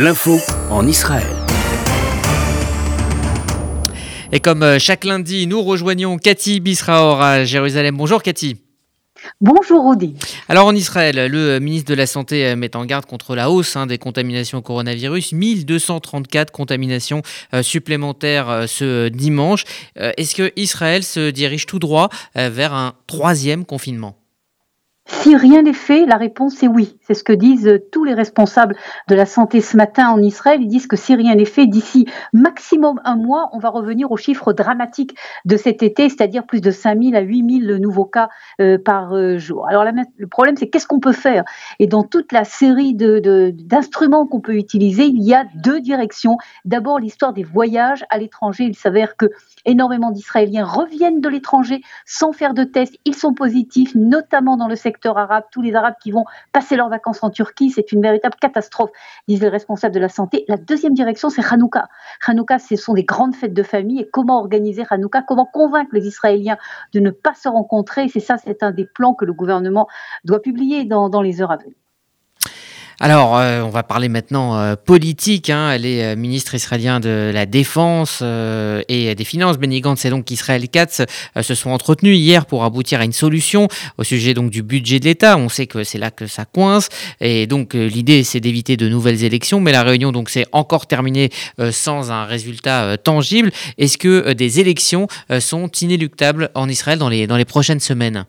L'info en Israël. Et comme euh, chaque lundi, nous rejoignons Cathy Bisraor à Jérusalem. Bonjour Cathy. Bonjour Audi. Alors en Israël, le ministre de la Santé euh, met en garde contre la hausse hein, des contaminations au coronavirus. 1234 contaminations euh, supplémentaires ce dimanche. Est-ce que Israël se dirige tout droit vers un troisième confinement? Si rien n'est fait, la réponse est oui. C'est ce que disent tous les responsables de la santé ce matin en Israël. Ils disent que si rien n'est fait, d'ici maximum un mois, on va revenir aux chiffres dramatiques de cet été, c'est-à-dire plus de 5000 à 8000 nouveaux cas euh, par euh, jour. Alors le problème, c'est qu'est-ce qu'on peut faire? Et dans toute la série d'instruments qu'on peut utiliser, il y a deux directions. D'abord, l'histoire des voyages à l'étranger. Il s'avère que énormément d'Israéliens reviennent de l'étranger sans faire de tests. Ils sont positifs, notamment dans le secteur arabe. Tous les Arabes qui vont passer leurs vacances en Turquie, c'est une véritable catastrophe, disent les responsables de la santé. La deuxième direction, c'est Hanouka. Hanouka, ce sont des grandes fêtes de famille. Et comment organiser Hanouka? Comment convaincre les Israéliens de ne pas se rencontrer? C'est ça, c'est un des plans que le gouvernement doit publier dans les heures à venir. Alors, euh, on va parler maintenant euh, politique. Hein. Elle est euh, ministre de la Défense et des Finances. Benny Gantz et donc Israël Katz se sont entretenus hier pour aboutir à une solution au sujet donc du budget de l'État. On sait que c'est là que ça coince et donc l'idée c'est d'éviter de nouvelles élections. Mais la réunion donc c'est encore terminée sans un résultat tangible. Est-ce que des élections sont inéluctables en Israël dans les dans les prochaines semaines?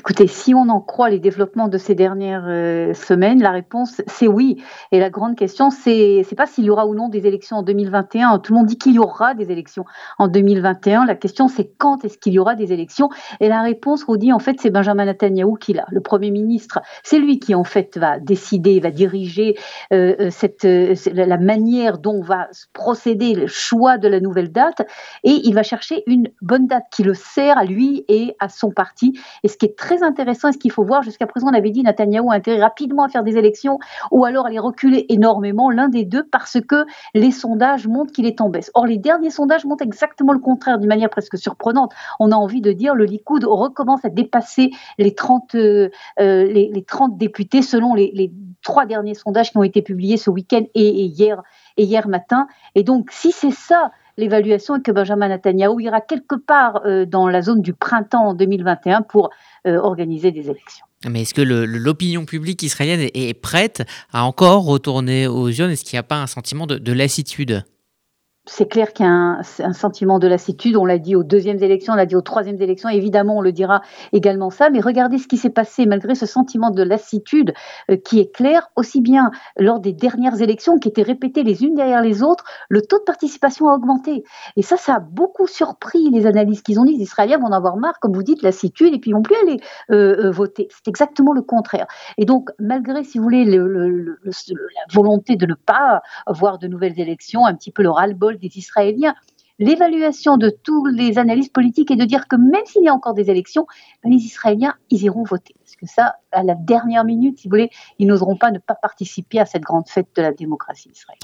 Écoutez, si on en croit les développements de ces dernières euh, semaines, la réponse c'est oui. Et la grande question, c'est c'est pas s'il y aura ou non des élections en 2021. Tout le monde dit qu'il y aura des élections en 2021. La question c'est quand est-ce qu'il y aura des élections? Et la réponse, dit en fait, c'est Benjamin Netanyahu qui l'a, le premier ministre. C'est lui qui en fait va décider, va diriger euh, euh, cette la manière dont va procéder le choix de la nouvelle date, et il va chercher une bonne date qui le sert à lui et à son parti. Et ce qui est très très intéressant et ce qu'il faut voir. Jusqu'à présent, on avait dit Netanyahou a intérêt rapidement à faire des élections ou alors à les reculer énormément, l'un des deux, parce que les sondages montrent qu'il est en baisse. Or, les derniers sondages montrent exactement le contraire, d'une manière presque surprenante. On a envie de dire le Likoud recommence à dépasser les 30, euh, euh, les, 30 députés selon les, trois derniers sondages qui ont été publiés ce week-end et, hier, et hier matin. Et donc, si c'est ça l'évaluation est que Benjamin Netanyahu ira quelque part euh, dans la zone du printemps 2021 pour euh, organiser des élections. Mais est-ce que l'opinion publique israélienne est, prête à encore retourner aux urnes? Est-ce qu'il n'y a pas un sentiment de lassitude? C'est clair qu'il y a un, sentiment de lassitude. On l'a dit aux deuxièmes élections, on l'a dit aux troisièmes élections. Évidemment, on le dira également ça. Mais regardez ce qui s'est passé malgré ce sentiment de lassitude euh, qui est clair, aussi bien lors des dernières élections qui étaient répétées les unes derrière les autres, le taux de participation a augmenté. Et ça, ça a beaucoup surpris les analystes qu'ils ont dit. Les Israéliens vont en avoir marre, comme vous dites, lassitude, et puis ils vont plus aller euh, euh, voter. C'est exactement le contraire. Et donc, malgré, si vous voulez, la volonté de ne pas avoir de nouvelles élections, un petit peu le ras-le-bol des Israéliens. L'évaluation de tous les analystes politiques est de dire que même s'il y a encore des élections, ben, les Israéliens, ils iront voter. Parce que ça, à la dernière minute, si vous voulez, ils n'oseront pas ne pas participer à cette grande fête de la démocratie israélienne.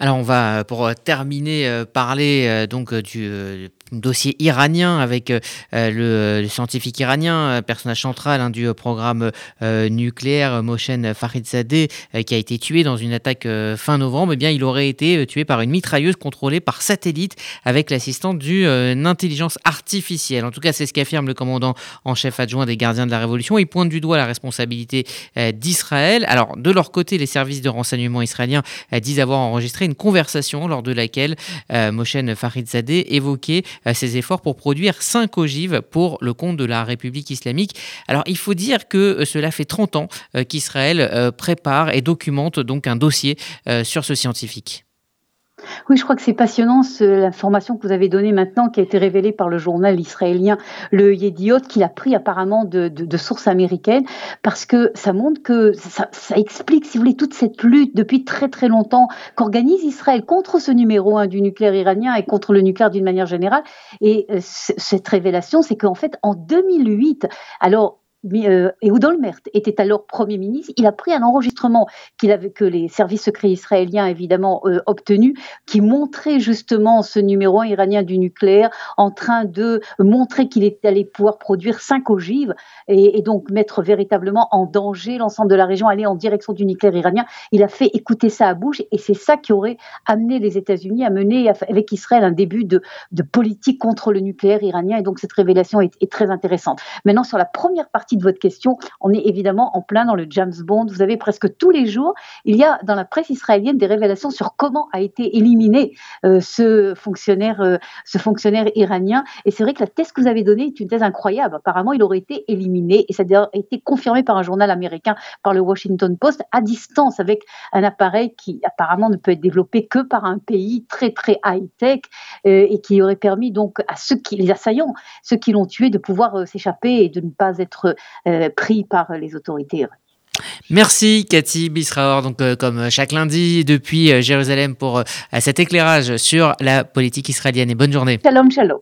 Alors on va pour terminer euh, parler euh, donc du euh, dossier iranien avec euh, le, scientifique iranien, personnage central hein, du programme euh, nucléaire, Moshen Farizadeh, euh, qui a été tué dans une attaque fin novembre. Eh bien, il aurait été tué par une mitrailleuse contrôlée par satellite avec l'assistance d'une intelligence artificielle. En tout cas, c'est ce qu'affirme le commandant en chef adjoint des gardiens de la Révolution. Il pointe du doigt la responsabilité d'Israël. Alors, de leur côté, les services de renseignement israéliens disent avoir enregistré une conversation lors de laquelle Moshen Farizadeh évoquait ses efforts pour produire cinq ogives pour le compte de la République islamique. Alors il faut dire que euh, cela fait 30 ans euh, qu'Israël euh, prépare et documente donc un dossier sur ce scientifique. Oui, je crois que c'est passionnant l'information que vous avez donnée maintenant, qui a été révélée par le journal israélien Le Yediot, qui a pris apparemment de, sources américaines, parce que ça montre que ça, explique, si vous voulez, toute cette lutte depuis très très longtemps qu'organise Israël contre ce numéro un du nucléaire iranien et contre le nucléaire d'une manière générale. Et euh, cette révélation, c'est qu'en fait, en 2008, alors Ehud Olmert était alors Premier ministre, il a pris un enregistrement que les services secrets israéliens évidemment euh, obtenu, qui montrait justement ce numéro iranien du nucléaire en train de montrer qu'il allait pouvoir produire cinq ogives et, donc mettre véritablement en danger l'ensemble de la région, aller en direction du nucléaire iranien. Il a fait écouter ça à bouche et c'est ça qui aurait amené les États-Unis à mener avec Israël un début de, de, politique contre le nucléaire iranien et donc cette révélation est, est très intéressante. Maintenant sur la première partie de votre question, on est évidemment en plein dans le James Bond. Vous avez presque tous les jours, il y a dans la presse israélienne des révélations sur comment a été éliminé euh, ce fonctionnaire, euh, ce fonctionnaire iranien. Et c'est vrai que la thèse que vous avez donnée est une thèse incroyable. Apparemment, il aurait été éliminé et ça a été confirmé par un journal américain, par le Washington Post, à distance avec un appareil qui apparemment ne peut être développé que par un pays très très high tech euh, et qui aurait permis donc à ceux qui les assaillants, ceux qui l'ont tué, de pouvoir s'échapper et de ne pas être pris par les autorités. Merci Cathy Bisraor, donc euh, comme chaque lundi depuis euh, Jérusalem pour cet éclairage sur la politique israélienne et bonne journée. Shalom, shalom.